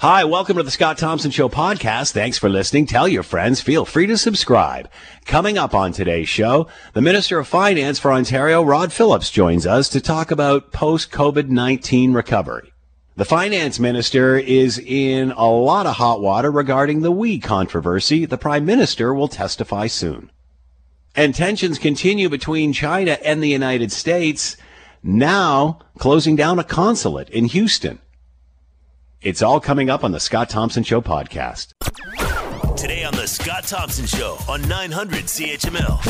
Hi, welcome to the Scott Thompson Show podcast. Thanks for listening. Tell your friends. Feel free to subscribe. Coming up on today's show, the Minister of Finance for Ontario, Rod Phillips, joins us to talk about post COVID 19 recovery. The finance minister is in a lot of hot water regarding the WE controversy. The prime minister will testify soon. And tensions continue between China and the United States, now closing down a consulate in Houston. It's all coming up on the Scott Thompson Show podcast. Today on the Scott Thompson Show on 900 CHML.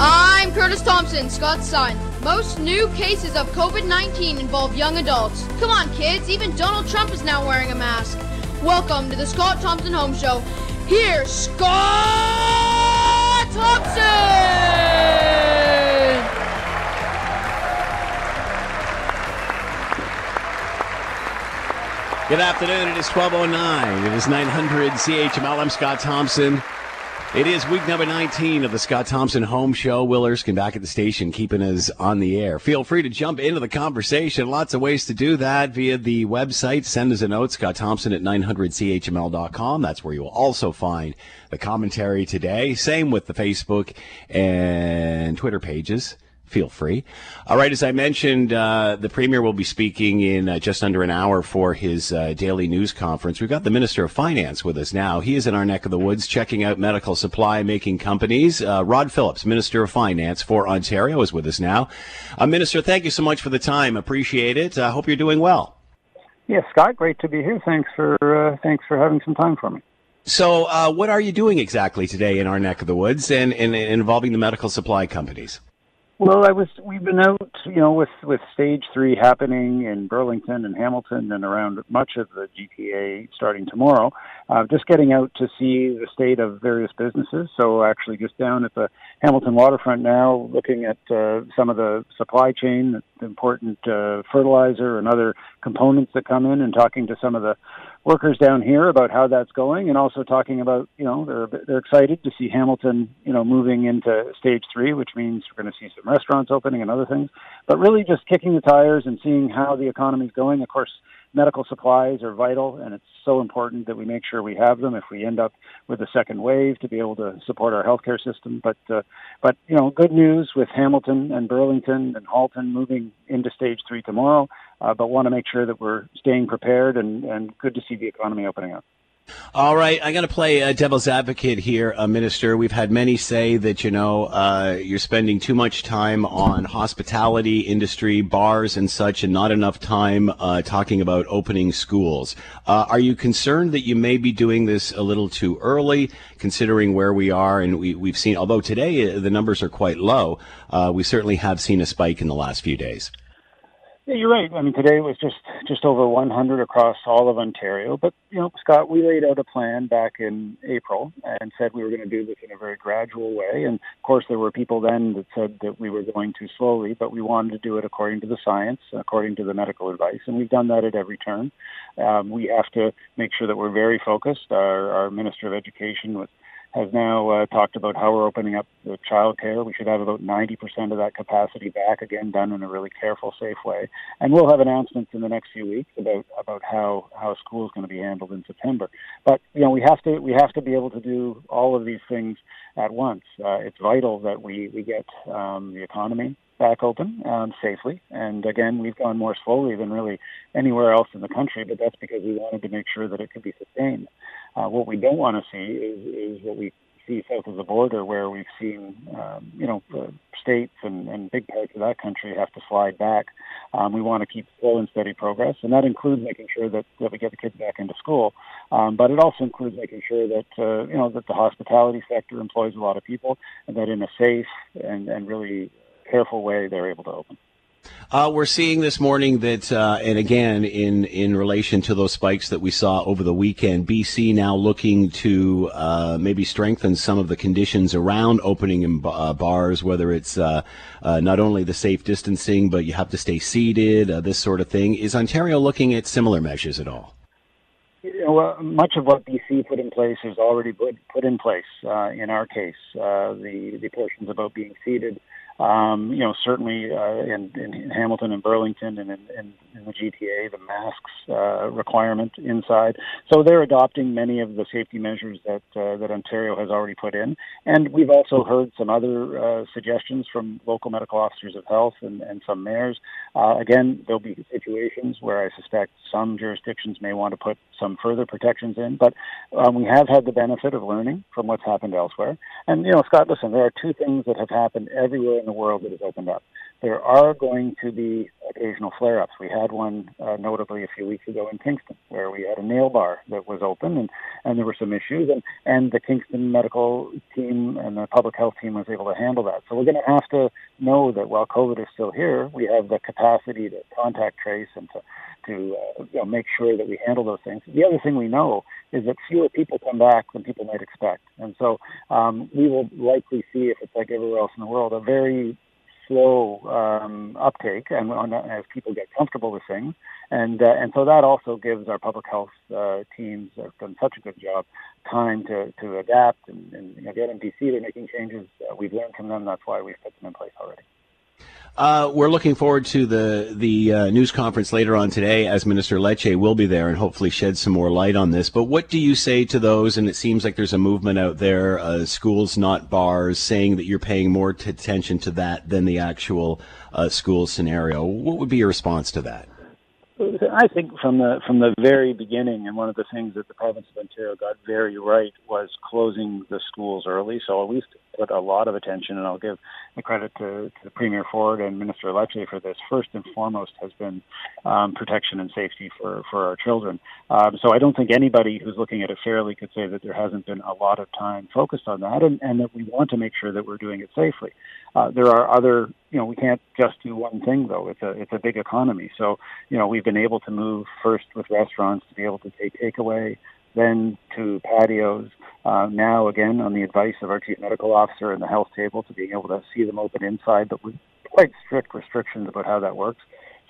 I'm Curtis Thompson, Scott's son. Most new cases of COVID 19 involve young adults. Come on, kids, even Donald Trump is now wearing a mask. Welcome to the Scott Thompson Home Show. Here's Scott Thompson! Good afternoon. It is 1209. It is 900 CHML. I'm Scott Thompson. It is week number 19 of the Scott Thompson Home Show. Will Erskine back at the station, keeping us on the air. Feel free to jump into the conversation. Lots of ways to do that via the website. Send us a note, Scott Thompson at 900CHML.com. That's where you will also find the commentary today. Same with the Facebook and Twitter pages feel free. All right, as I mentioned, uh, the Premier will be speaking in uh, just under an hour for his uh, daily news conference. We've got the Minister of Finance with us now. He is in our neck of the woods checking out medical supply making companies. Uh, Rod Phillips, Minister of Finance for Ontario, is with us now. Uh, Minister, thank you so much for the time. Appreciate it. I hope you're doing well. Yes, Scott, great to be here. Thanks for uh, thanks for having some time for me. So, what are you doing exactly today in our neck of the woods and, and, and involving the medical supply companies? Well, I was. We've been out, you know, with with stage three happening in Burlington and Hamilton and around much of the GTA starting tomorrow. Uh, just getting out to see the state of various businesses. So actually, just down at the Hamilton waterfront now, looking at uh, some of the supply chain, important uh, fertilizer and other components that come in, and talking to some of the workers down here about how that's going, and also talking about you know they're they're excited to see Hamilton you know moving into stage three, which means we're going to see some restaurants opening and other things. But really, just kicking the tires and seeing how the economy is going. Of course, medical supplies are vital, and it's so important that we make sure we have them if we end up with a second wave to be able to support our healthcare system. But uh, but you know, good news with Hamilton and Burlington and Halton moving into stage three tomorrow. Uh, but want to make sure that we're staying prepared and, and good to see the economy opening up. All right, I'm going to play uh, devil's advocate here, uh, Minister. We've had many say that you know uh, you're spending too much time on hospitality industry, bars, and such, and not enough time uh, talking about opening schools. Uh, are you concerned that you may be doing this a little too early, considering where we are? And we, we've seen, although today uh, the numbers are quite low, we certainly have seen a spike in the last few days. Yeah, you're right. I mean, today it was just just over 100 across all of Ontario. But you know, Scott, we laid out a plan back in April and said we were going to do this in a very gradual way. And of course, there were people then that said that we were going too slowly, but we wanted to do it according to the science, according to the medical advice, and we've done that at every turn. Um, we have to make sure that we're very focused. Our, our Minister of Education was has now uh, talked about how we're opening up the childcare. We should have about 90% of that capacity back again, done in a really careful, safe way. And we'll have announcements in the next few weeks about about how how school is going to be handled in September. But you know, we have to we have to be able to do all of these things at once. Uh, it's vital that we we get um, the economy back open um, safely. And again, we've gone more slowly than really anywhere else in the country, but that's because we wanted to make sure that it could be sustained. Uh, what we don't want to see is, is what we see south of the border, where we've seen, um, you know, uh, states and, and big parts of that country have to slide back. Um, we want to keep slow and steady progress, and that includes making sure that, that we get the kids back into school. Um, but it also includes making sure that uh, you know that the hospitality sector employs a lot of people, and that in a safe and, and really careful way they're able to open. Uh, we're seeing this morning that, uh, and again, in, in relation to those spikes that we saw over the weekend, BC now looking to uh, maybe strengthen some of the conditions around opening in uh, bars, whether it's uh, uh, not only the safe distancing, but you have to stay seated, this sort of thing. Is Ontario looking at similar measures at all? You know, much of what BC put in place is already put, put in place. in our case, the the portions about being seated Um, you know, certainly uh, in, in Hamilton and Burlington and in, in, in the GTA, the masks uh, requirement inside. So they're adopting many of the safety measures that uh, that Ontario has already put in. And we've also heard some other uh, suggestions from local medical officers of health and, and some mayors. Uh, again, there'll be situations where I suspect some jurisdictions may want to put some further protections in, but um, we have had the benefit of learning from what's happened elsewhere. And you know, Scott, listen, there are two things that have happened everywhere in the world that has opened up. There are going to be occasional flare-ups. We had one uh, notably a few weeks ago in Kingston, where we had a nail bar that was open, and and there were some issues, and and the Kingston medical team and the public health team was able to handle that. So we're going to have to know that while COVID is still here, we have the capacity to contact trace and to to uh, you know, make sure that we handle those things. The other thing we know is that fewer people come back than people might expect, and so um, we will likely see, if it's like everywhere else in the world, a very slow um, uptake, and as people get comfortable with things, and uh, and so that also gives our public health uh, teams have done such a good job time to to adapt and, and you know, get in BC. They're making changes. Uh, we've learned from them. That's why we've put them in place already. Uh, we're looking forward to the the uh, news conference later on today, as Minister Lecce will be there and hopefully shed some more light on this. But what do you say to those? And it seems like there's a movement out there, uh, schools not bars, saying that you're paying more t- attention to that than the actual uh, school scenario. What would be your response to that? I think from the from the very beginning, and one of the things that the province of Ontario got very right was closing the schools early. So at least put a lot of attention, and I'll give the credit to, to the Premier Ford and Minister Lecce for this. First and foremost has been um, protection and safety for, for our children. Um, so I don't think anybody who's looking at it fairly could say that there hasn't been a lot of time focused on that, and, and that we want to make sure that we're doing it safely. Uh, there are other, you know, we can't just do one thing though. It's a it's a big economy, so you know we've been able to move first with restaurants to be able to take takeaway then to patios. Uh, now, again, on the advice of our chief medical officer and the health table, to being able to see them open inside, but with quite strict restrictions about how that works.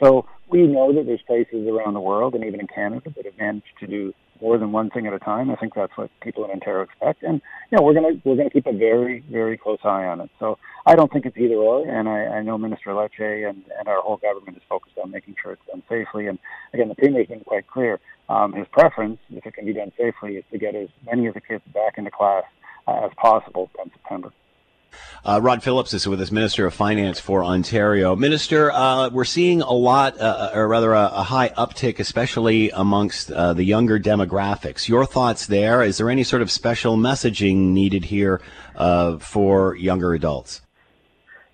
So we know that there's places around the world and even in Canada that have managed to do more than one thing at a time. I think that's what people in Ontario expect, and you know we're gonna we're gonna keep a very very close eye on it. So I don't think it's either or, and I, I know Minister Lecce and and our whole government is focused on making sure it's done safely. And again, the Premier's been quite clear. Um, his preference, if it can be done safely, is to get as many of the kids back into class uh, as possible come September. Uh, Rod Phillips is with us, Minister of Finance for Ontario. Minister, uh, we're seeing a lot, uh, or rather a, a, high uptick, especially amongst uh, the younger demographics. Your thoughts there? Is there any sort of special messaging needed here uh, for younger adults?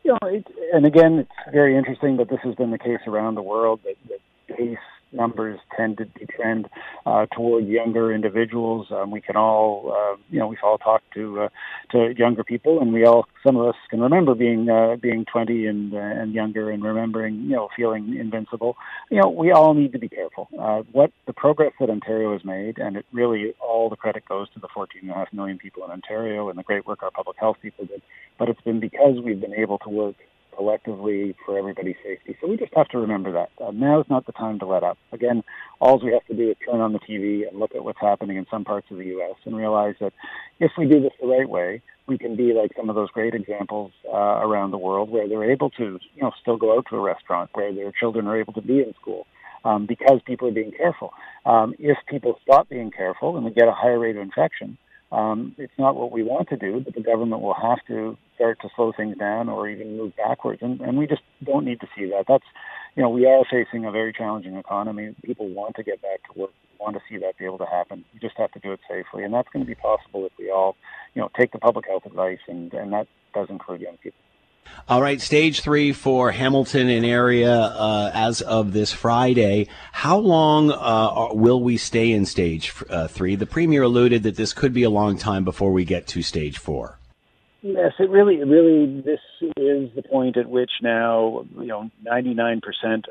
You know, it, and again, it's very interesting that this has been the case around the world, that, that pace numbers tend to trend uh, toward younger individuals. Um, we can all, uh, you know, we've all talked to uh, to younger people, and we all, some of us, can remember being uh, being 20 and uh, and younger, and remembering, you know, feeling invincible. You know, we all need to be careful. Uh, what the progress that Ontario has made, and it really all the credit goes to the 14.5 million people in Ontario and the great work our public health people did. But it's been because we've been able to work collectively for everybody's safety. So we just have to remember that. Uh, now is not the time to let up. Again, all we have to do is turn on the TV and look at what's happening in some parts of the U.S. and realize that if we do this the right way, we can be like some of those great examples uh, around the world where they're able to, you know, still go out to a restaurant, where their children are able to be in school. Um, because people are being careful. Um, if people stop being careful and we get a higher rate of infection, um, it's not what we want to do, but the government will have to start to slow things down or even move backwards, and, and we just don't need to see that. That's, you know, we are facing a very challenging economy. People want to get back to work, want to see that be able to happen. You just have to do it safely, and that's going to be possible if we all, you know, take the public health advice, and, and that does include young people. All right, stage three for Hamilton and area uh, as of this Friday. How long uh, will we stay in stage uh, three? The premier alluded that this could be a long time before we get to stage four. Yes, it really, really, this is the point at which now, you know, 99%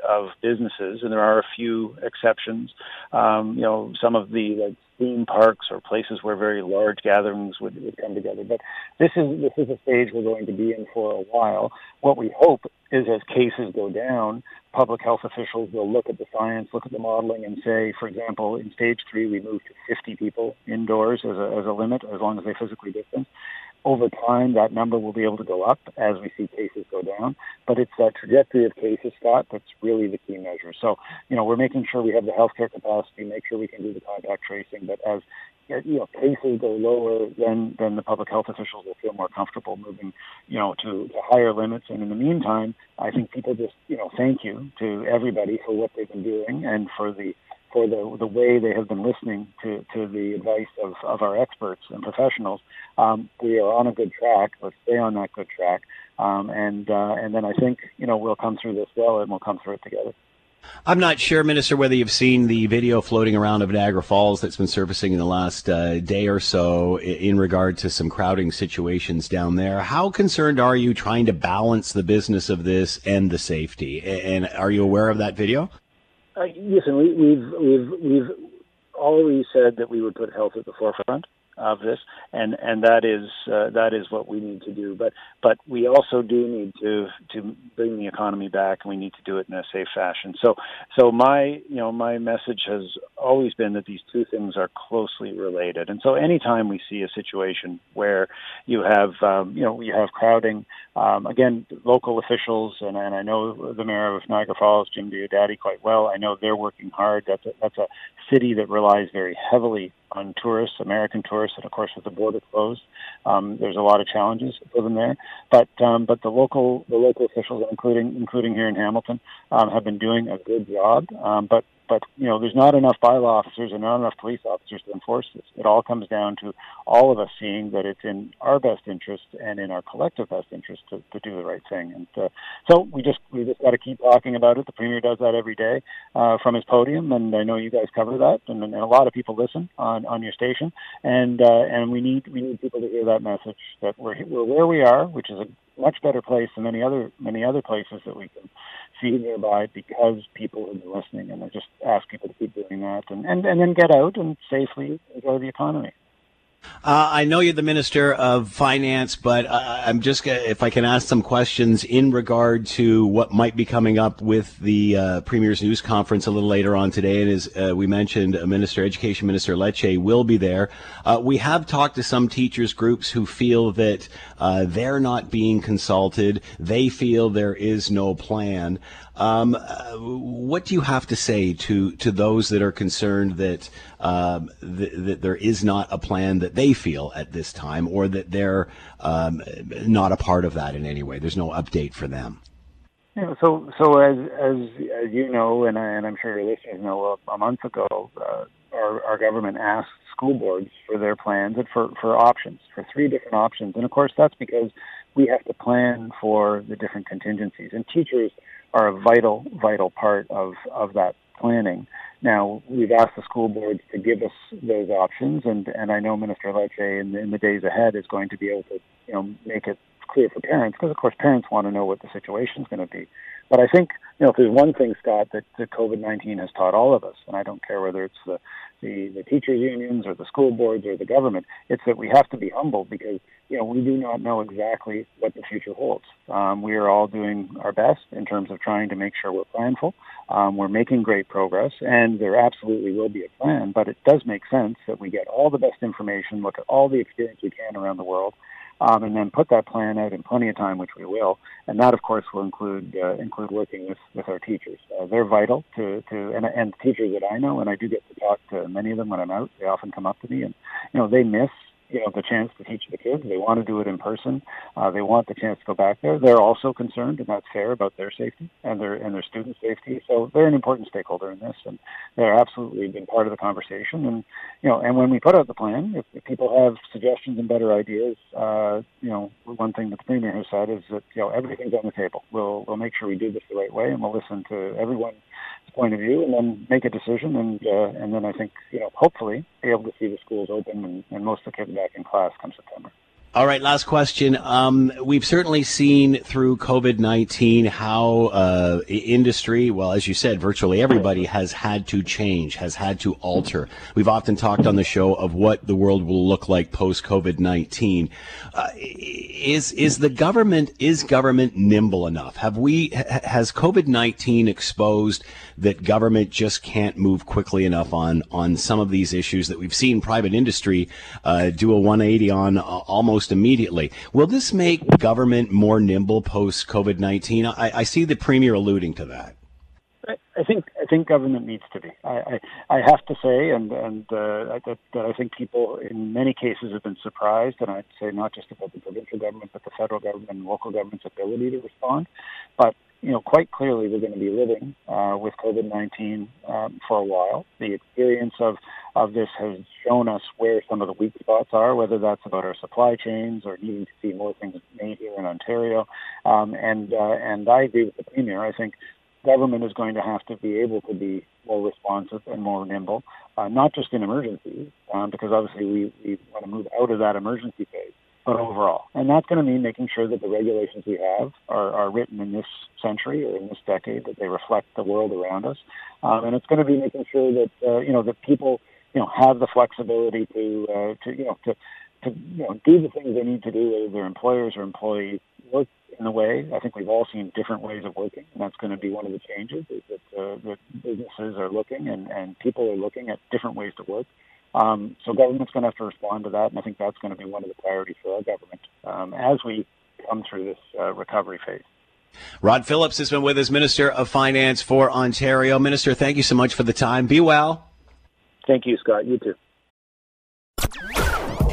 of businesses, and there are a few exceptions, um, you know, some of the like theme parks or places where very large gatherings would, would come together. But this is this is a stage we're going to be in for a while. What we hope is as cases go down, public health officials will look at the science, look at the modeling, and say, for example, in stage three, we move to 50 people indoors as a, as a limit, as long as they physically distance. Over time, that number will be able to go up as we see cases go down. But it's that trajectory of cases, Scott, that's really the key measure. So, you know, we're making sure we have the healthcare capacity, make sure we can do the contact tracing. But as you know, cases go lower, then then the public health officials will feel more comfortable moving, you know, to, to higher limits. And in the meantime, I think people just, you know, thank you to everybody for what they've been doing and for the for the the way they have been listening to, to the advice of, of our experts and professionals. Um, we are on a good track. Let's stay on that good track, um, and uh, and then I think you know we'll come through this well, and we'll come through it together. I'm not sure, Minister, whether you've seen the video floating around of Niagara Falls that's been surfacing in the last uh, day or so in regard to some crowding situations down there. How concerned are you trying to balance the business of this and the safety? And are you aware of that video? Uh, listen, we, we've we've we've always said that we would put health at the forefront of this, and and that is uh, that is what we need to do. But but we also do need to to bring the economy back, and we need to do it in a safe fashion. So so my you know my message has always been that these two things are closely related. And so anytime we see a situation where you have um, you know you have crowding, um, again local officials, and, and I know the mayor of Niagara Falls, Jim Diodati, quite well. I know they're working hard. That's a, that's a city that relies very heavily on tourists, American tourists, and of course with the border closed, um, there's a lot of challenges for them there. But um, but the local the local officials, including including here in Hamilton, um, have been doing a good job. Um, but but you know, there's not enough bylaw officers and not enough police officers to enforce this. It all comes down to all of us seeing that it's in our best interest and in our collective best interest to, to do the right thing. And uh, so we just we just got to keep talking about it. The premier does that every day uh, from his podium, and I know you guys cover that, and, and a lot of people listen on on your station. And uh, and we need we need people to hear that message that we're we're where we are, which is a much better place than many other many other places that we can see nearby because people been listening, and I just ask people to keep doing that, and and, and then get out and safely enjoy the economy. Uh, I know you're the Minister of Finance, but uh, I'm just if I can ask some questions in regard to what might be coming up with the uh, Premier's news conference a little later on today. And as uh, we mentioned, uh, Minister Education Minister Lecce will be there. Uh, we have talked to some teachers groups who feel that they're not being consulted. They feel there is no plan. Um, what do you have to say to to those that are concerned that um, th- that there is not a plan that they feel at this time, or that they're um, not a part of that in any way. There's no update for them. So, so as as as you know, and, I, and I'm sure your listeners know, a, a month ago, uh, our our government asked school boards for their plans and for for options, for three different options, and of course that's because we have to plan for the different contingencies, and teachers are a vital vital part of of that planning. Now, we've asked the school boards to give us those options, and, and I know Minister Lecce in, in the days ahead is going to be able to, you know, make it clear for parents, because of course parents want to know what the situation is going to be. But I think, you know, if there's one thing, Scott, that, that COVID-19 has taught all of us, and I don't care whether it's the, the, the teachers unions or the school boards or the government, it's that we have to be humble because you know, we do not know exactly what the future holds. Um, we are all doing our best in terms of trying to make sure we're planful. Um, we're making great progress, and there absolutely will be a plan, but it does make sense that we get all the best information, look at all the experience we can around the world, um, and then put that plan out in plenty of time, which we will. And that, of course, will include uh, include working with, with our teachers. Uh, they're vital to, to and, and teachers that I know, and I do get to talk to many of them when I'm out. They often come up to me, and you know they miss you know the chance to teach the kids. They want to do it in person. Uh, they want the chance to go back there. They're also concerned, and that's fair, about their safety and their and their student safety. So they're an important stakeholder in this, and they're absolutely been part of the conversation. And you know, and when we put out the plan, if, if people have suggestions and better ideas, uh, you know, one thing that the premier has said is that you know everything's on the table. We'll we'll make sure we do this the right way, and we'll listen to everyone point of view and then make a decision and uh, and then I think you know hopefully be able to see the schools open and, and most of the kids back in class come September. All right, last question. Um, we've certainly seen through COVID 19 how uh, industry, well, as you said, virtually everybody has had to change, has had to alter. We've often talked on the show of what the world will look like post COVID 19. Uh, is, is the government, is government nimble enough? Have we, has COVID 19 exposed that government just can't move quickly enough on, on some of these issues that we've seen private industry uh, do a 180 on uh, almost immediately. Will this make government more nimble post COVID 19? I, I, see the Premier alluding to that. I think I think government needs to be. I I, I have to say, and and uh, that, that I think people in many cases have been surprised, and I'd say not just about the provincial government, but the federal government and local government's ability to respond. But you know, quite clearly we're going to be living uh, with COVID-19 um, for a while. The experience of, of this has shown us where some of the weak spots are, whether that's about our supply chains or needing to see more things made here in Ontario. Um, and uh, and I agree with the premier. I think government is going to have to be able to be more responsive and more nimble, uh, not just in emergencies, um, because obviously we, we want to move out of that emergency phase but overall. And that's going to mean making sure that the regulations we have are, are written in this century or in this decade, that they reflect the world around us. Um, and it's going to be making sure that, uh, you know, that people, you know, have the flexibility to, uh, to, you know, to, to, you know, do the things they need to do, whether they're employers or employees, work in a way. I think we've all seen different ways of working, and that's going to be one of the changes is that, uh, that businesses are looking and, and people are looking at different ways to work. Um, so government's going to have to respond to that, and I think that's going to be one of the priorities for our government um, as we come through this uh, recovery phase. Rod Phillips has been with us, Minister of Finance for Ontario. Minister, thank you so much for the time. Be well. Thank you, Scott. You too.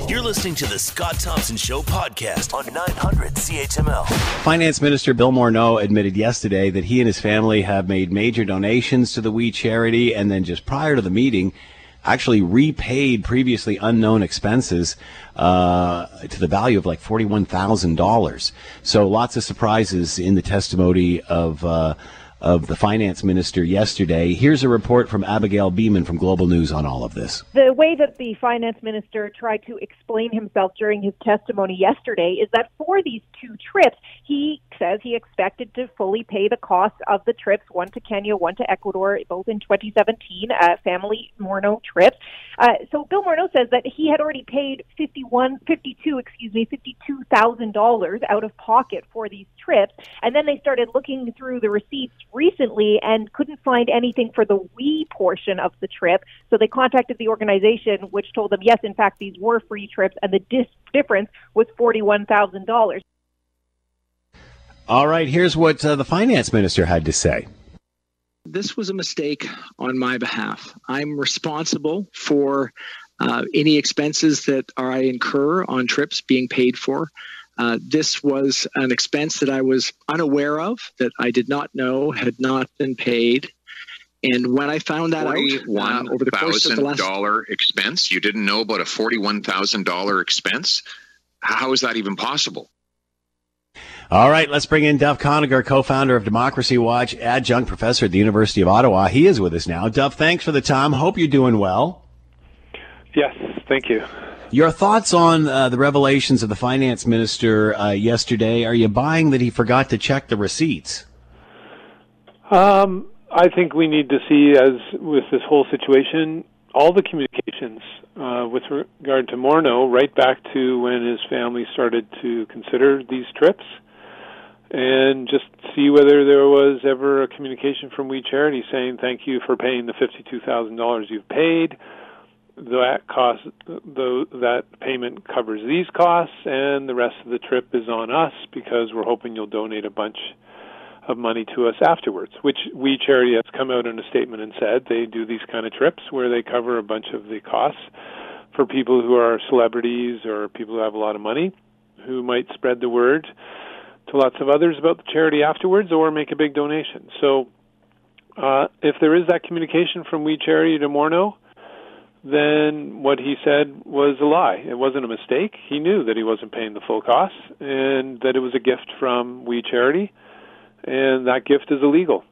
You're listening to the Scott Thompson Show podcast on 900 CHML. Finance Minister Bill Morneau admitted yesterday that he and his family have made major donations to the We Charity, and then just prior to the meeting, actually repaid previously unknown expenses uh, to the value of like $41,000. So lots of surprises in the testimony of. Uh, of the finance minister yesterday. Here's a report from Abigail Bimman from Global News on all of this. The way that the finance minister tried to explain himself during his testimony yesterday is that for these two trips, he says he expected to fully pay the cost of the trips, one to Kenya, one to Ecuador, both in 2017, uh, family Morneau trips. Uh, so Bill Morneau says that he had already paid 51, 52, excuse me, $52,000 out of pocket for these trips. And then they started looking through the receipts recently and couldn't find anything for the we portion of the trip. So they contacted the organization, which told them, yes, in fact, these were free trips, and the dis- difference was $41,000. All right, here's what uh, the finance minister had to say. This was a mistake on my behalf. I'm responsible for uh, any expenses that I incur on trips being paid for. Uh, this was an expense that I was unaware of, that I did not know had not been paid. And when I found that out uh, over the course of the last dollar expense, you didn't know about a forty-one thousand dollar expense. How is that even possible? All right, let's bring in Duff Conacher, co-founder of Democracy Watch, adjunct professor at the University of Ottawa. He is with us now. Duff, thanks for the time. Hope you're doing well. Yes, thank you. Your thoughts on uh, the revelations of the finance minister uh, yesterday? Are you buying that he forgot to check the receipts? Um, I think we need to see, as with this whole situation, all the communications uh, with regard to Morneau, right back to when his family started to consider these trips, and just see whether there was ever a communication from We Charity saying thank you for paying the fifty-two thousand dollars you've paid that cost the, that payment covers these costs and the rest of the trip is on us because we're hoping you'll donate a bunch of money to us afterwards which we charity has come out in a statement and said they do these kind of trips where they cover a bunch of the costs for people who are celebrities or people who have a lot of money who might spread the word to lots of others about the charity afterwards or make a big donation. So uh, if there is that communication from we charity to morneau then what he said was a lie. It wasn't a mistake. He knew that he wasn't paying the full cost and that it was a gift from We Charity, and that gift is illegal.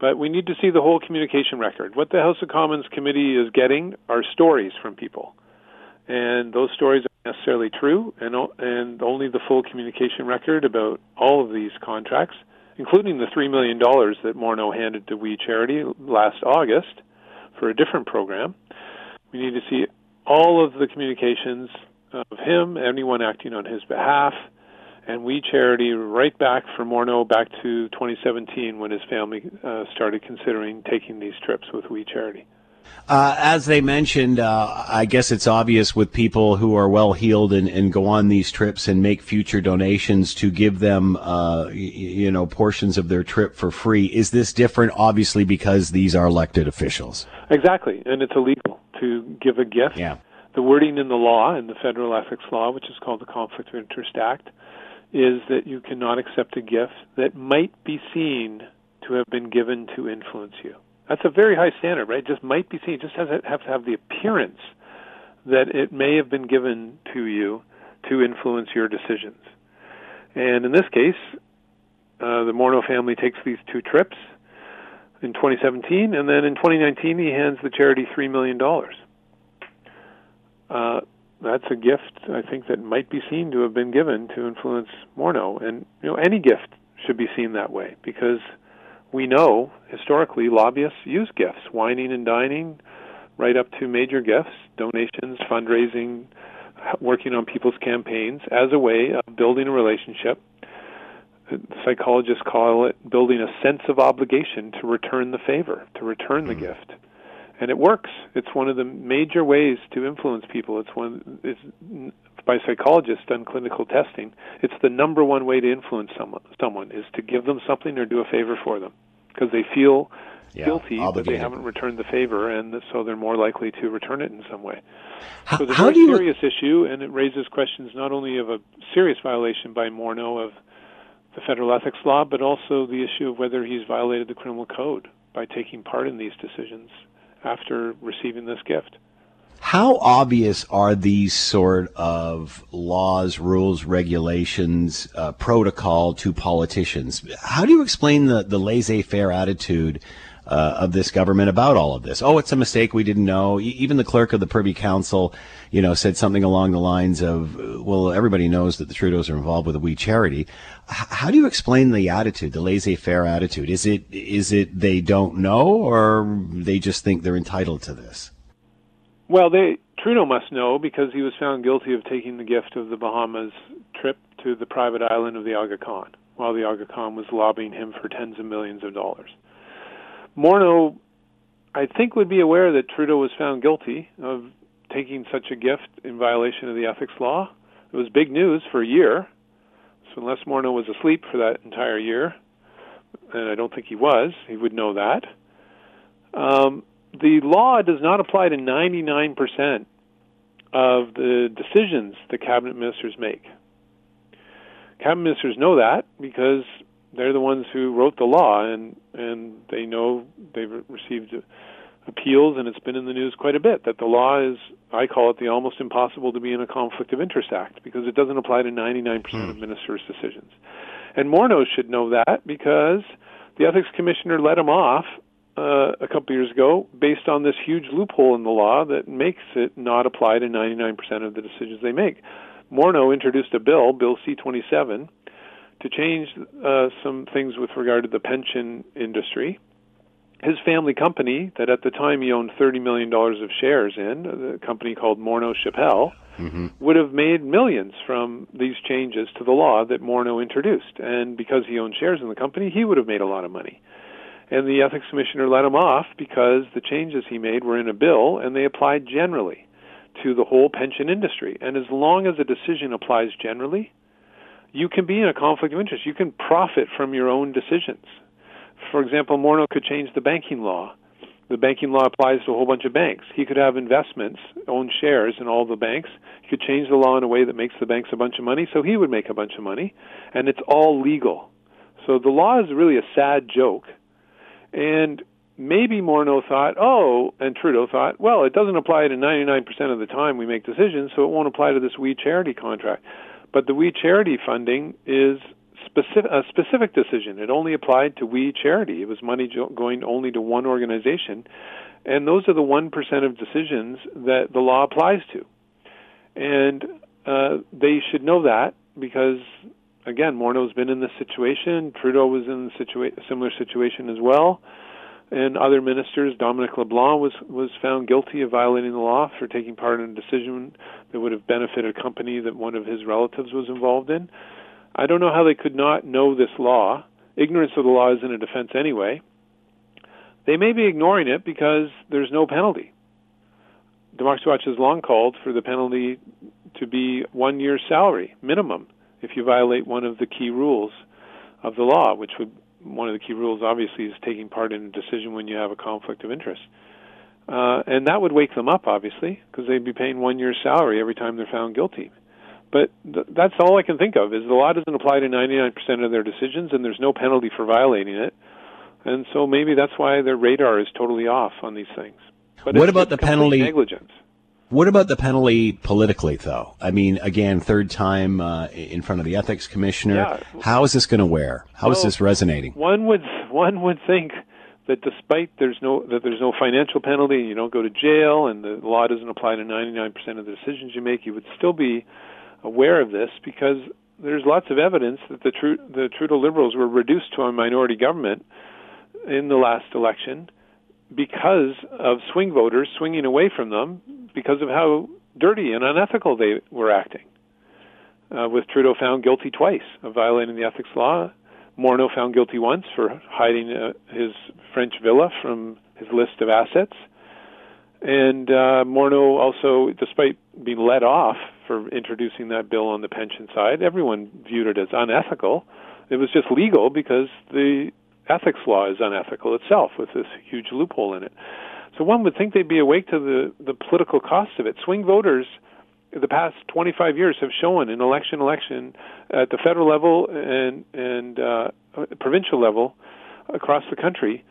But we need to see the whole communication record. What the House of Commons committee is getting are stories from people, and those stories aren't necessarily true, and and only the full communication record about all of these contracts, including the three million dollars that Morneau handed to We Charity last August for a different program. We need to see all of the communications of him, anyone acting on his behalf, and We Charity right back from Morneau back to 2017 when his family uh, started considering taking these trips with We Charity. Uh, as they mentioned, uh, I guess it's obvious with people who are well heeled and, and, go on these trips and make future donations to give them, uh, y- you know, portions of their trip for free. Is this different? Obviously, because these are elected officials. Exactly, and it's illegal to give a gift. Yeah. The wording in the law, in the federal ethics law, which is called the Conflict of Interest Act, is that you cannot accept a gift that might be seen to have been given to influence you. That's a very high standard, right? It just might be seen. It just has to have to have the appearance that it may have been given to you to influence your decisions. And in this case, uh, the Morneau family takes these two trips in 2017, and then in 2019 he hands the charity three million dollars. Uh, that's a gift I think that might be seen to have been given to influence Morneau, and you know any gift should be seen that way because we know historically lobbyists use gifts, wining and dining, right up to major gifts, donations, fundraising, working on people's campaigns as a way of building a relationship. Psychologists call it building a sense of obligation to return the favor, to return the mm-hmm. gift. And it works. It's one of the major ways to influence people. It's one it's by psychologists done clinical testing, it's the number one way to influence someone, someone is to give them something or do a favor for them because they feel yeah, guilty obligated. that they haven't returned the favor, and so they're more likely to return it in some way. How, so it's a very you... serious issue, and it raises questions not only of a serious violation by Morneau of the federal ethics law, but also the issue of whether he's violated the criminal code by taking part in these decisions after receiving this gift. How obvious are these sort of laws, rules, regulations, uh, protocol to politicians? How do you explain the, the laissez faire attitude uh, of this government about all of this? Oh, it's a mistake. We didn't know. Even the clerk of the Privy Council, you know, said something along the lines of, well, everybody knows that the Trudeaus are involved with a We Charity. H- how do you explain the attitude, the laissez faire attitude? Is it, is it they don't know or they just think they're entitled to this? Well, they Trudeau must know because he was found guilty of taking the gift of the Bahamas trip to the private island of the Aga Khan, while the Aga Khan was lobbying him for tens of millions of dollars. Morneau, I think, would be aware that Trudeau was found guilty of taking such a gift in violation of the ethics law. It was big news for a year. So unless Morneau was asleep for that entire year, and I don't think he was, he would know that. Um, the law does not apply to 99% of the decisions the cabinet ministers make. Cabinet ministers know that because they're the ones who wrote the law, and and they know they've received appeals, and it's been in the news quite a bit that the law is. I call it the almost impossible to be in a conflict of interest act because it doesn't apply to 99% hmm. of ministers' decisions. And Morneau should know that because the ethics commissioner let him off uh, a couple years ago based on this huge loophole in the law that makes it not apply to 99% of the decisions they make. Morneau introduced a bill, Bill C-27, to change uh, some things with regard to the pension industry. His family company, that at the time he owned $30 million of shares in, the company called Morneau Shepell, mm-hmm. would have made millions from these changes to the law that Morneau introduced. And because he owned shares in the company, he would have made a lot of money and the ethics commissioner let him off because the changes he made were in a bill and they applied generally to the whole pension industry. And as long as a decision applies generally, you can be in a conflict of interest. You can profit from your own decisions. For example, Morneau could change the banking law. The banking law applies to a whole bunch of banks. He could have investments, own shares in all the banks. He could change the law in a way that makes the banks a bunch of money, so he would make a bunch of money. And it's all legal. So the law is really a sad joke and maybe Morneau thought, oh, and Trudeau thought, well, it doesn't apply to 99% of the time we make decisions, so it won't apply to this We Charity contract. But the We Charity funding is specific, a specific decision. It only applied to We Charity. It was money going only to one organization, and those are the one percent of decisions that the law applies to. And uh, they should know that because, again, Morneau's been in this situation. Trudeau was in a situa- similar situation as well. And other ministers, Dominic LeBlanc was, was found guilty of violating the law for taking part in a decision that would have benefited a company that one of his relatives was involved in. I don't know how they could not know this law. Ignorance of the law isn't a defense anyway. They may be ignoring it because there's no penalty. Democracy Watch has long called for the penalty to be one year's salary minimum if you violate one of the key rules of the law, which would one of the key rules obviously is taking part in a decision when you have a conflict of interest. Uh, and that would wake them up, obviously, because they'd be paying one year's salary every time they're found guilty. But th- that's all I can think of is the law doesn't apply to 99% of their decisions, and there's no penalty for violating it. And so maybe that's why their radar is totally off on these things. But what about the penalty? Negligence. What about the penalty politically, though? I mean, again, third time uh, in front of the ethics commissioner. Yeah. How is this going to wear? How is Well, this resonating? One would one would think that despite there's no that there's no financial penalty, and you don't go to jail, and the law doesn't apply to 99% of the decisions you make, you would still be aware of this because there's lots of evidence that the Tru- the Trudeau Liberals were reduced to a minority government in the last election because of swing voters swinging away from them because of how dirty and unethical they were acting. Uh, with Trudeau found guilty twice of violating the ethics law, Morneau found guilty once for hiding uh, his French villa from his list of assets, and uh, Morneau also, despite being let off for introducing that bill on the pension side, everyone viewed it as unethical. It was just legal because the ethics law is unethical itself with this huge loophole in it. So one would think they'd be awake to the, the political costs of it. Swing voters, the past 25 years, have shown in election election at the federal level and and uh, provincial level across the country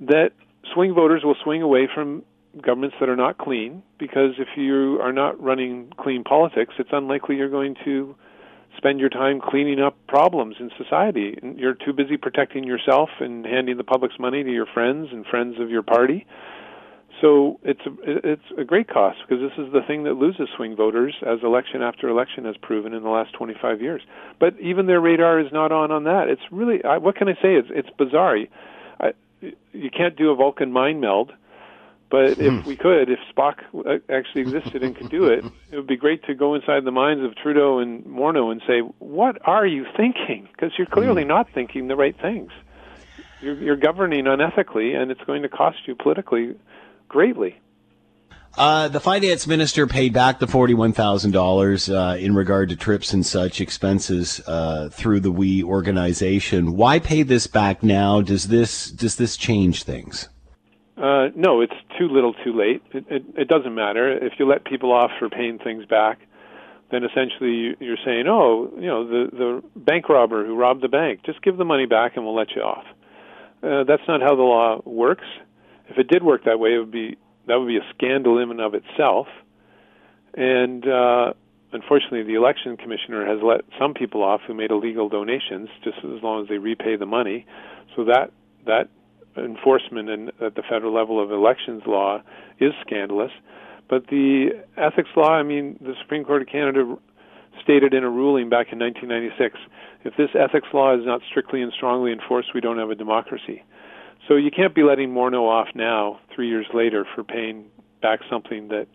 that swing voters will swing away from governments that are not clean because if you are not running clean politics, it's unlikely you're going to spend your time cleaning up problems in society. You're too busy protecting yourself and handing the public's money to your friends and friends of your party. So it's a, it's a great cost because this is the thing that loses swing voters as election after election has proven in the last 25 years. But even their radar is not on on that. It's really I, what can I say? It's it's bizarre. I, you can't do a Vulcan mind meld, but if we could, if Spock actually existed and could do it, it would be great to go inside the minds of Trudeau and Morneau and say, "What are you thinking?" Because you're clearly not thinking the right things. You're, you're governing unethically, and it's going to cost you politically greatly. Uh, the finance minister paid back the forty-one thousand uh, dollars in regard to trips and such expenses uh, through the We organization. Why pay this back now? Does this does this change things? Uh, no, it's too little, too late. It, it, it doesn't matter if you let people off for paying things back. Then essentially you- you're saying, oh, you know, the the bank robber who robbed the bank, just give the money back and we'll let you off. Uh, that's not how the law works. If it did work that way, it would be that would be a scandal in and of itself. And uh, unfortunately, the election commissioner has let some people off who made illegal donations, just as long as they repay the money. So that that enforcement at the federal level of elections law is scandalous. But the ethics law, I mean, the Supreme Court of Canada stated in a ruling back in 1996 if this ethics law is not strictly and strongly enforced, we don't have a democracy. So you can't be letting Morneau off now, three years later, for paying back something that,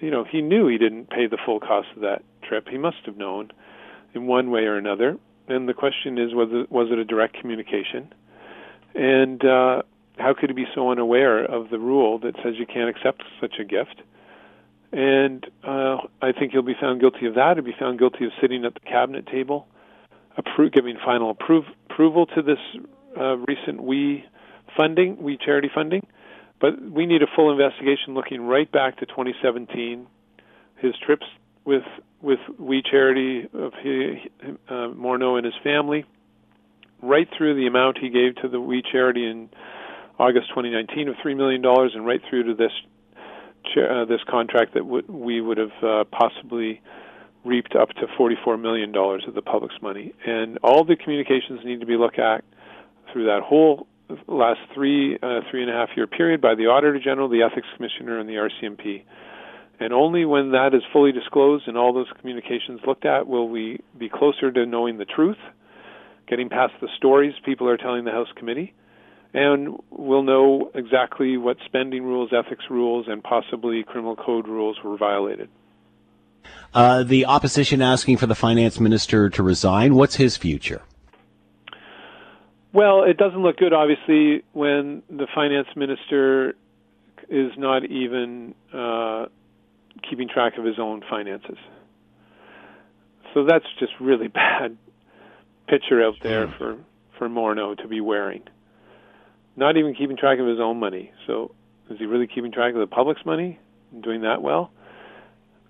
you know, he knew he didn't pay the full cost of that trip. He must have known in one way or another. And the question is, was it, was it a direct communication? And uh, how could he be so unaware of the rule that says you can't accept such a gift? And uh, I think he'll be found guilty of that. He'll be found guilty of sitting at the cabinet table, appro- giving final approve- approval to this uh, recent We funding, We charity funding. But we need a full investigation looking right back to 2017, his trips with with We Charity of he, uh, Morneau and his family, right through the amount he gave to the We Charity in August 2019 of three million dollars, and right through to this uh, this contract that w- we would have uh, possibly reaped up to 44 million dollars of the public's money. And all the communications need to be looked at through that whole last three uh, three and a half year period by the Auditor General, the Ethics Commissioner, and the RCMP. And only when that is fully disclosed and all those communications looked at will we be closer to knowing the truth, getting past the stories people are telling the House committee, and we'll know exactly what spending rules, ethics rules, and possibly criminal code rules were violated. Uh, the opposition asking for the finance minister to resign. What's his future? Well, it doesn't look good, obviously, when the finance minister is not even uh, keeping track of his own finances. So that's just really bad picture out there hmm. for for Morneau to be wearing. Not even keeping track of his own money. So is he really keeping track of the public's money and doing that well?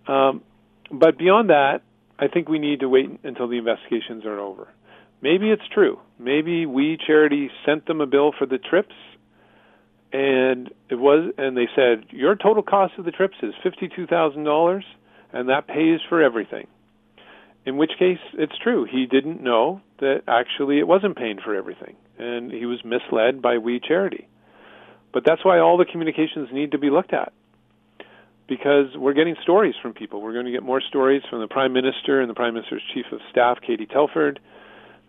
Um, but beyond that, I think we need to wait until the investigations are over. Maybe it's true. Maybe we charity sent them a bill for the trips and it was and they said your total cost of the trips is $52,000 and that pays for everything. In which case it's true. He didn't know that actually it wasn't paying for everything and he was misled by We Charity. But that's why all the communications need to be looked at. Because we're getting stories from people. We're going to get more stories from the Prime Minister and the Prime Minister's Chief of Staff, Katie Telford,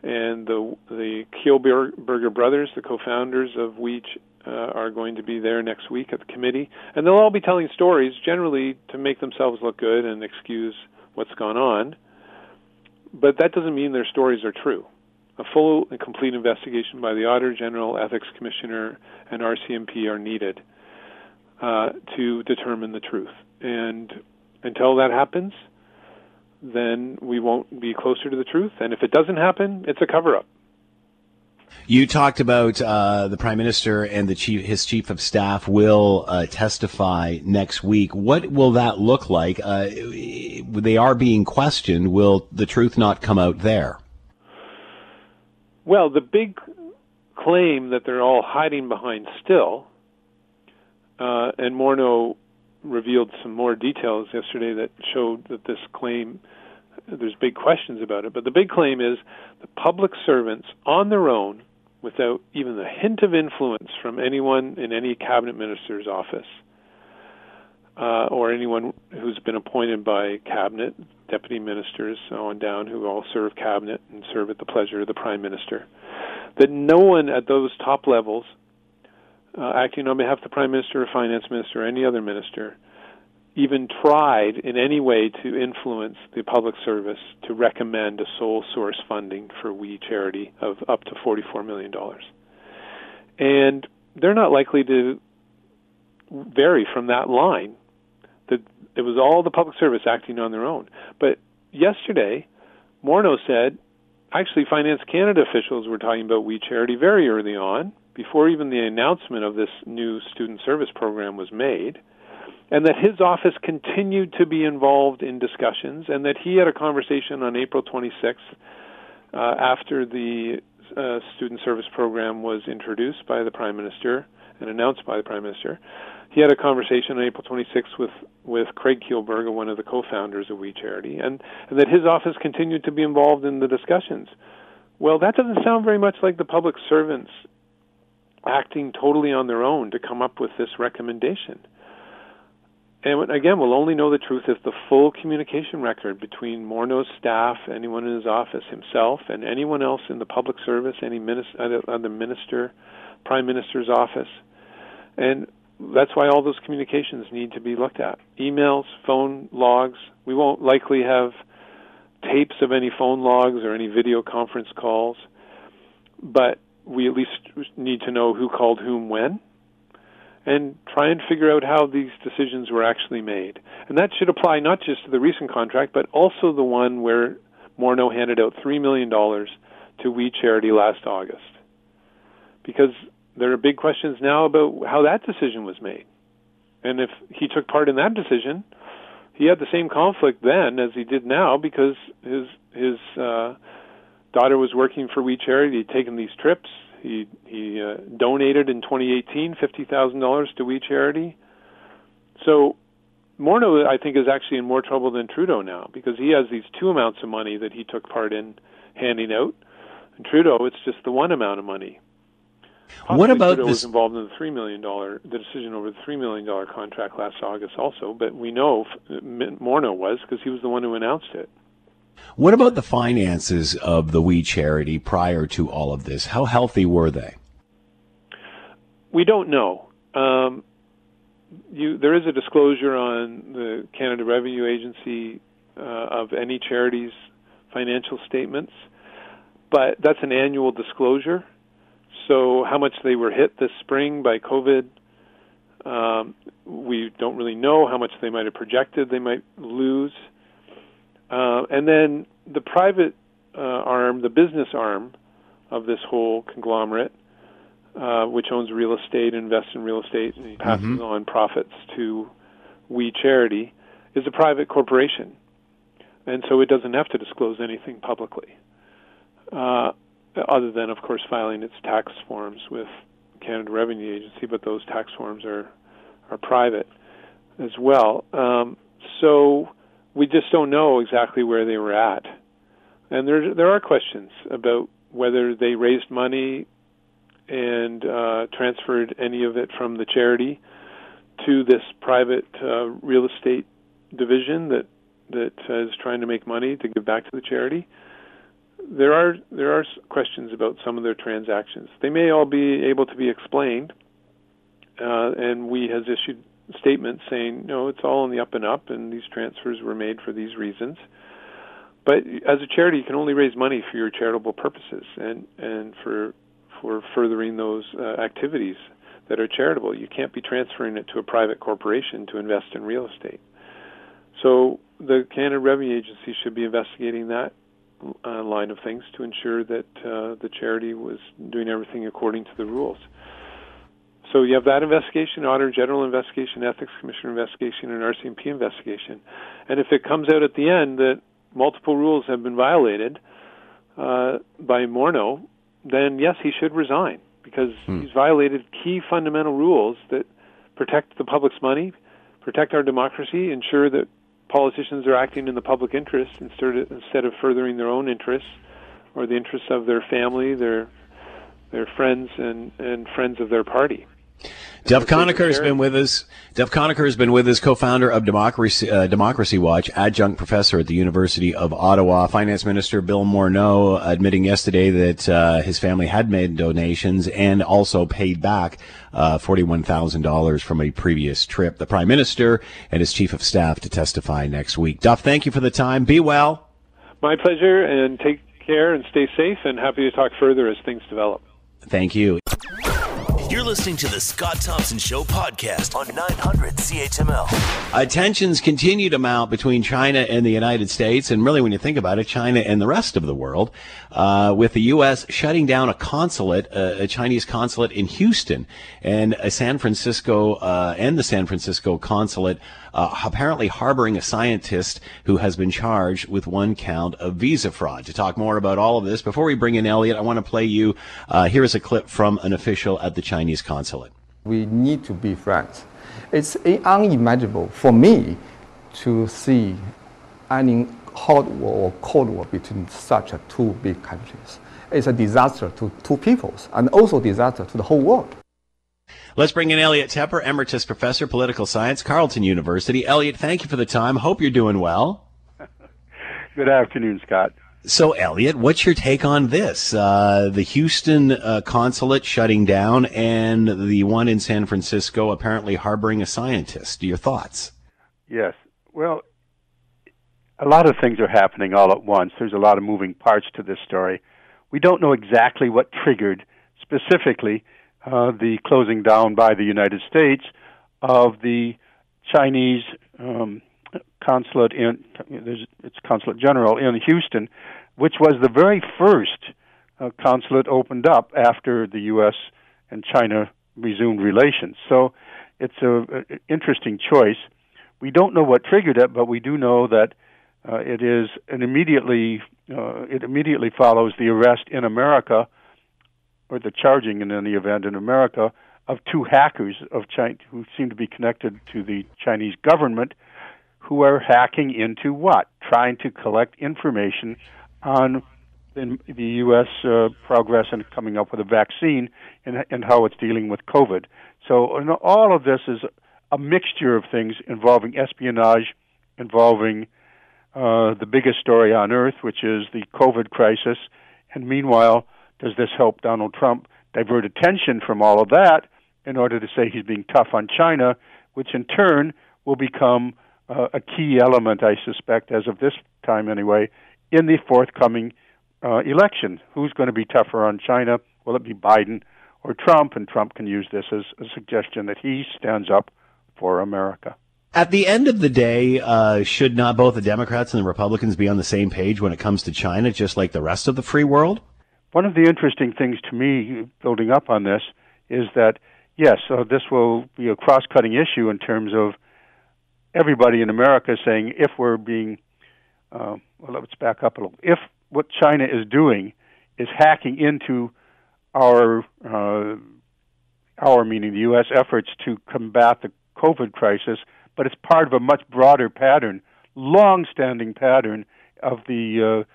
and the the Kielburger brothers, the co-founders of We uh, are going to be there next week at the committee, and they'll all be telling stories, generally to make themselves look good and excuse what's gone on. But that doesn't mean their stories are true. A full and complete investigation by the Auditor General, Ethics Commissioner, and RCMP are needed uh, to determine the truth. And until that happens, then we won't be closer to the truth. And if it doesn't happen, it's a cover up. You talked about uh, the prime minister and the chief, his chief of staff will uh, testify next week. What will that look like? Uh, they are being questioned. Will the truth not come out there? Well, the big claim that they're all hiding behind still, uh, and Morneau revealed some more details yesterday that showed that this claim there's big questions about it, but the big claim is the public servants on their own, without even the hint of influence from anyone in any cabinet minister's office uh, or anyone who's been appointed by cabinet, deputy ministers, so on down, who all serve cabinet and serve at the pleasure of the prime minister, that no one at those top levels, uh, acting on behalf of the prime minister or finance minister or any other minister, even tried in any way to influence the public service to recommend a sole source funding for We Charity of up to $44 million. And they're not likely to vary from that line. That it was all the public service acting on their own. But yesterday, Morneau said, actually, Finance Canada officials were talking about We Charity very early on, before even the announcement of this new student service program was made and that his office continued to be involved in discussions, and that he had a conversation on April 26th uh, after the uh, student service program was introduced by the Prime Minister and announced by the Prime Minister. He had a conversation on April 26th with, with Craig Kielburger, one of the co-founders of We Charity, and, and that his office continued to be involved in the discussions. Well, that doesn't sound very much like the public servants acting totally on their own to come up with this recommendation. And again, we'll only know the truth if the full communication record between Morneau's staff, anyone in his office, himself, and anyone else in the public service, any minister, other minister, prime minister's office, and that's why all those communications need to be looked at. Emails, phone logs. We won't likely have tapes of any phone logs or any video conference calls, but we at least need to know who called whom when and try and figure out how these decisions were actually made. And that should apply not just to the recent contract, but also the one where Morneau handed out $3 million to We Charity last August. Because there are big questions now about how that decision was made. And if he took part in that decision, he had the same conflict then as he did now because his his uh, daughter was working for We Charity. He'd these trips. He he uh, donated in 2018 fifty thousand dollars to We Charity. So Morneau, I think, is actually in more trouble than Trudeau now because he has these two amounts of money that he took part in handing out. And Trudeau, it's just the one amount of money. Possibly what about Trudeau this? was involved in the three million dollar the decision over the three million dollar contract last August also, but we know Morneau was because he was the one who announced it. What about the finances of the We Charity prior to all of this? How healthy were they? We don't know. Um, you, there is a disclosure on the Canada Revenue Agency uh, of any charity's financial statements, but that's an annual disclosure. So, how much they were hit this spring by COVID, um, we don't really know. How much they might have projected they might lose. Uh, and then the private uh, arm, the business arm of this whole conglomerate, uh, which owns real estate, invests in real estate, and passes mm-hmm. on profits to We Charity, is a private corporation, and so it doesn't have to disclose anything publicly, uh, other than, of course, filing its tax forms with Canada Revenue Agency. But those tax forms are are private as well. Um, so we just don't know exactly where they were at, and there there are questions about whether they raised money and uh, transferred any of it from the charity to this private uh, real estate division that that is trying to make money to give back to the charity. There are there are questions about some of their transactions. They may all be able to be explained, uh, and we has issued statement saying, no, it's all in the up and up, and these transfers were made for these reasons. But as a charity, you can only raise money for your charitable purposes and and for for furthering those uh, activities that are charitable. You can't be transferring it to a private corporation to invest in real estate. So the Canada Revenue Agency should be investigating that uh, line of things to ensure that uh, the charity was doing everything according to the rules. So you have that investigation, Auditor General investigation, Ethics Commission investigation, and RCMP investigation. And if it comes out at the end that multiple rules have been violated uh, by Morneau, then yes, he should resign because hmm. he's violated key fundamental rules that protect the public's money, protect our democracy, ensure that politicians are acting in the public interest instead of, instead of furthering their own interests or the interests of their family, their their friends and, and friends of their party. Duff Conacher has been with us. Duff Conacher has been with us, co-founder of Democracy, uh, Democracy Watch, adjunct professor at the University of Ottawa. Finance Minister Bill Morneau admitting yesterday that uh, his family had made donations and also paid back uh, $41,000 from a previous trip. The Prime Minister and his Chief of Staff to testify next week. Duff, thank you for the time. Be well. My pleasure, and take care and stay safe, and happy to talk further as things develop. Thank you. You're listening to the Scott Thompson Show podcast on 900 CHML. Tensions continue to mount between China and the United States, and really, when you think about it, China and the rest of the world, uh, with the U.S. shutting down a consulate, uh, a Chinese consulate in Houston, and a San Francisco uh, and the San Francisco consulate uh, apparently harboring a scientist who has been charged with one count of visa fraud. To talk more about all of this, before we bring in Elliot, I want to play you. Uh, here is a clip from an official at the Chinese consulate. We need to be friends. It's unimaginable for me to see any hot war or cold war between such two big countries. It's a disaster to two peoples and also disaster to the whole world. Let's bring in Elliot Tepper, Emeritus Professor, Political Science, Carleton University. Elliot, thank you for the time. Hope you're doing well. Good afternoon, Scott. So, Elliot, what's your take on this? Uh, the Houston uh, consulate shutting down and the one in San Francisco apparently harboring a scientist. Your thoughts? Yes. Well, a lot of things are happening all at once. There's a lot of moving parts to this story. We don't know exactly what triggered specifically uh, the closing down by the United States of the Chinese um, consulate in it's consulate general in Houston, which was the very first uh, consulate opened up after the U.S. and China resumed relations. So it's a, a interesting choice. We don't know what triggered it, but we do know that uh, it is an immediately uh, it immediately follows the arrest in America or the charging in any event in America of two hackers of China who seem to be connected to the Chinese government who are hacking into what? Trying to collect information on the U.S. Uh, progress in coming up with a vaccine and, and how it's dealing with COVID. So all of this is a mixture of things involving espionage, involving uh, the biggest story on earth, which is the COVID crisis. And meanwhile, does this help Donald Trump divert attention from all of that in order to say he's being tough on China, which in turn will become uh, a key element, I suspect, as of this time anyway, in the forthcoming uh, election. Who's going to be tougher on China? Will it be Biden or Trump? And Trump can use this as a suggestion that he stands up for America. At the end of the day, uh, should not both the Democrats and the Republicans be on the same page when it comes to China, just like the rest of the free world? One of the interesting things to me, building up on this, is that yes, so this will be a cross-cutting issue in terms of everybody in America saying if we're being, uh, well, let's back up a little. If what China is doing is hacking into our, uh, our meaning the U.S. efforts to combat the COVID crisis, but it's part of a much broader pattern, long-standing pattern of the uh,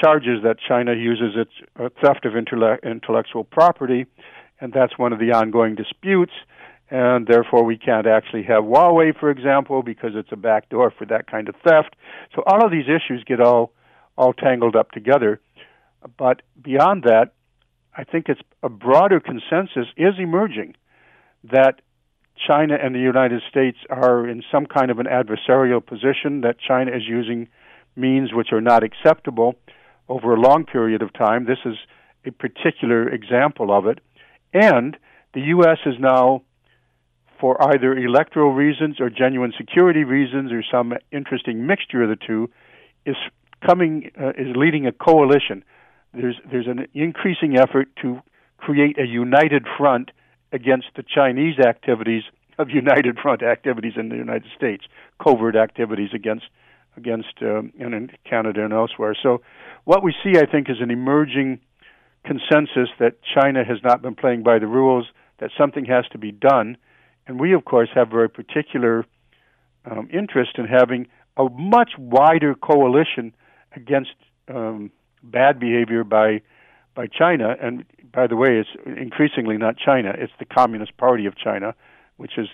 charges that China uses its uh, theft of intellect- intellectual property, and that's one of the ongoing disputes and therefore we can't actually have Huawei, for example, because it's a backdoor for that kind of theft. So all of these issues get all all tangled up together. But beyond that, I think it's a broader consensus is emerging that China and the United States are in some kind of an adversarial position, that China is using means which are not acceptable over a long period of time. This is a particular example of it. And the U.S. is now for either electoral reasons or genuine security reasons or some interesting mixture of the two, is coming uh, is leading a coalition. There's there's an increasing effort to create a united front against the Chinese activities of united front activities in the United States, covert activities against against um, in Canada and elsewhere. So, what we see, I think, is an emerging consensus that China has not been playing by the rules, that something has to be done, and we, of course, have very particular um, interest in having a much wider coalition against um, bad behavior by by China. And by the way, it's increasingly not China; it's the Communist Party of China, which is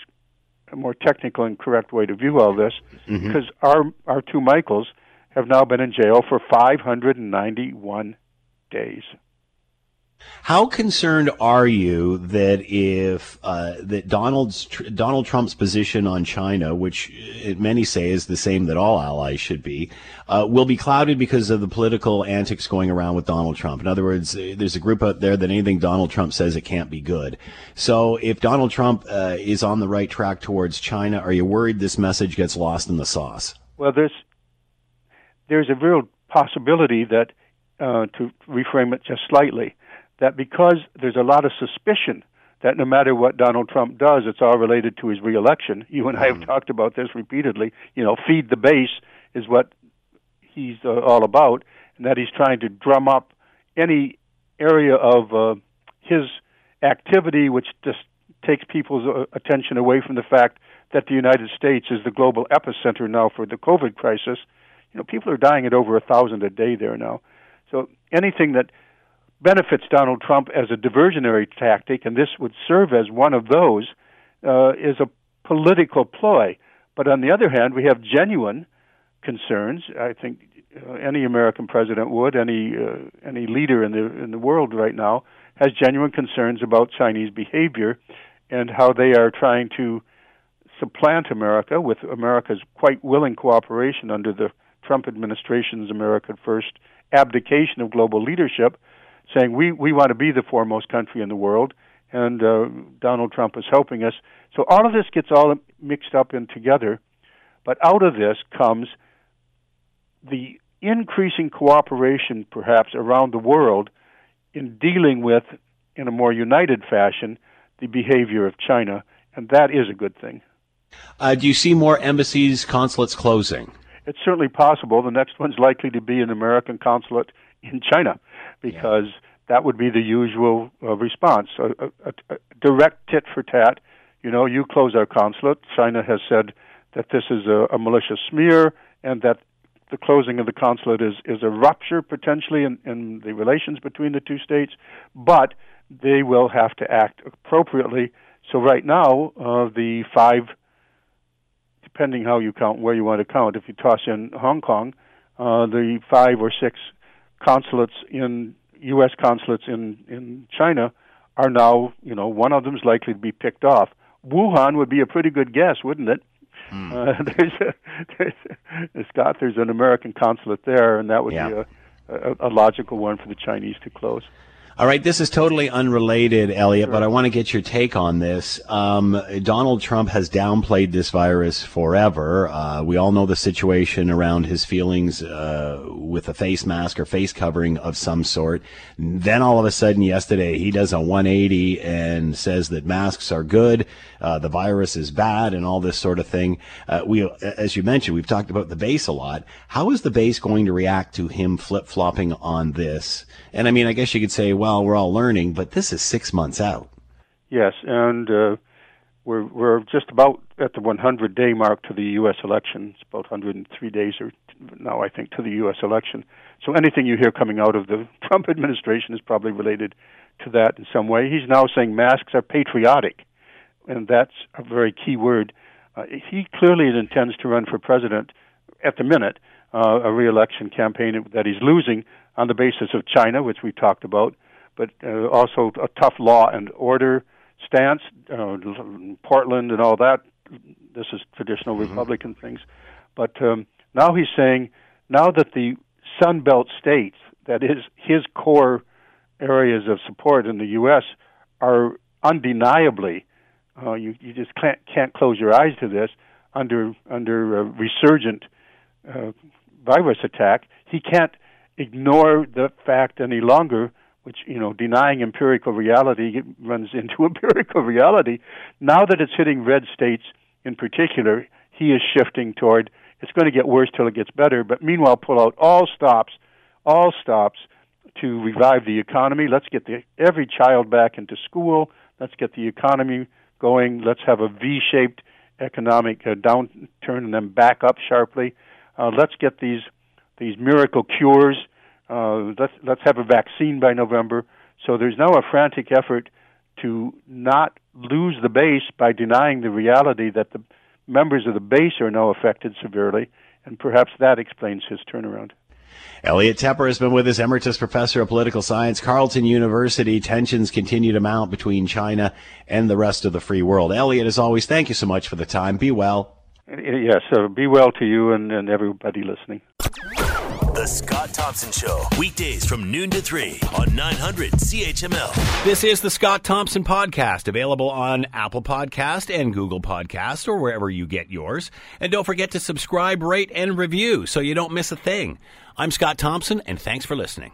a more technical and correct way to view all this, mm-hmm. because our our two Michaels have now been in jail for 591 days. How concerned are you that if uh, that Donald's Donald Trump's position on China, which many say is the same that all allies should be, uh, will be clouded because of the political antics going around with Donald Trump? In other words, there's a group out there that anything Donald Trump says it can't be good. So if Donald Trump uh, is on the right track towards China, are you worried this message gets lost in the sauce? Well, there's there's a real possibility that uh, to reframe it just slightly that because there's a lot of suspicion that no matter what Donald Trump does, it's all related to his reelection. You and I have mm. talked about this repeatedly. You know, feed the base is what he's uh, all about, and that he's trying to drum up any area of uh, his activity which just takes people's uh, attention away from the fact that the United States is the global epicenter now for the COVID crisis. You know, people are dying at over a thousand a day there now. So anything that benefits Donald Trump as a diversionary tactic, and this would serve as one of those, uh, is a political ploy. But on the other hand, we have genuine concerns. I think uh, any American president would, any uh, any leader in the in the world right now has genuine concerns about Chinese behavior and how they are trying to supplant America with America's quite willing cooperation under the Trump administration's America First abdication of global leadership saying we we want to be the foremost country in the world, and uh, Donald Trump is helping us. So all of this gets all mixed up and together, but out of this comes the increasing cooperation, perhaps around the world, in dealing with, in a more united fashion, the behavior of China, and that is a good thing. Uh, do you see more embassies, consulates closing? It's certainly possible. The next one's likely to be an American consulate in China because yeah. that would be the usual uh, response a, a, a direct tit for tat. You know, you close our consulate. China has said that this is a, a malicious smear and that the closing of the consulate is is a rupture potentially in, in the relations between the two states, but they will have to act appropriately. So right now, uh, the five, depending how you count, where you want to count, if you toss in Hong Kong, uh, the five or six consulates in U.S. consulates in in China are now, you know, one of them is likely to be picked off. Wuhan would be a pretty good guess, wouldn't it? Mm. Uh, there's, a, there's Scott. There's an American consulate there, and that would yeah. be a, a, a logical one for the Chinese to close. All right, this is totally unrelated, Elliot, but I want to get your take on this. Um, Donald Trump has downplayed this virus forever. Uh, we all know the situation around his feelings uh, with a face mask or face covering of some sort. Then all of a sudden, yesterday, he does a 180 and says that masks are good, uh, the virus is bad, and all this sort of thing. Uh, we, as you mentioned, we've talked about the base a lot. How is the base going to react to him flip flopping on this? And I mean, I guess you could say, well, we're all learning, but this is six months out. Yes, and uh, we're we're just about at the 100 day mark to the U.S. election. It's about 103 days or now, I think, to the U.S. election. So anything you hear coming out of the Trump administration is probably related to that in some way. He's now saying masks are patriotic, and that's a very key word. Uh, he clearly intends to run for president at the minute, uh, a reelection campaign that he's losing on the basis of China, which we talked about, but uh, also a tough law and order stance, uh, Portland and all that. This is traditional mm-hmm. Republican things. But um, now he's saying, now that the Sun Belt states, that is his core areas of support in the U.S., are undeniably, uh, you, you just can't, can't close your eyes to this, under, under a resurgent uh, virus attack. He can't ignore the fact any longer which you know denying empirical reality runs into empirical reality. Now that it's hitting red states in particular he is shifting toward it's going to get worse till it gets better but meanwhile pull out all stops all stops to revive the economy. Let's get the, every child back into school. Let's get the economy going. Let's have a v-shaped economic uh, downturn and then back up sharply uh, let's get these these miracle cures. Uh, let's let's have a vaccine by November. So there's now a frantic effort to not lose the base by denying the reality that the members of the base are now affected severely, and perhaps that explains his turnaround. Elliot Tepper has been with us, Emeritus Professor of Political Science, Carleton University. Tensions continue to mount between China and the rest of the free world. Elliot, as always, thank you so much for the time. Be well. Yes, so be well to you and, and everybody listening. The Scott Thompson Show, weekdays from noon to 3 on 900 CHML. This is the Scott Thompson Podcast, available on Apple Podcast and Google Podcast or wherever you get yours. And don't forget to subscribe, rate, and review so you don't miss a thing. I'm Scott Thompson, and thanks for listening.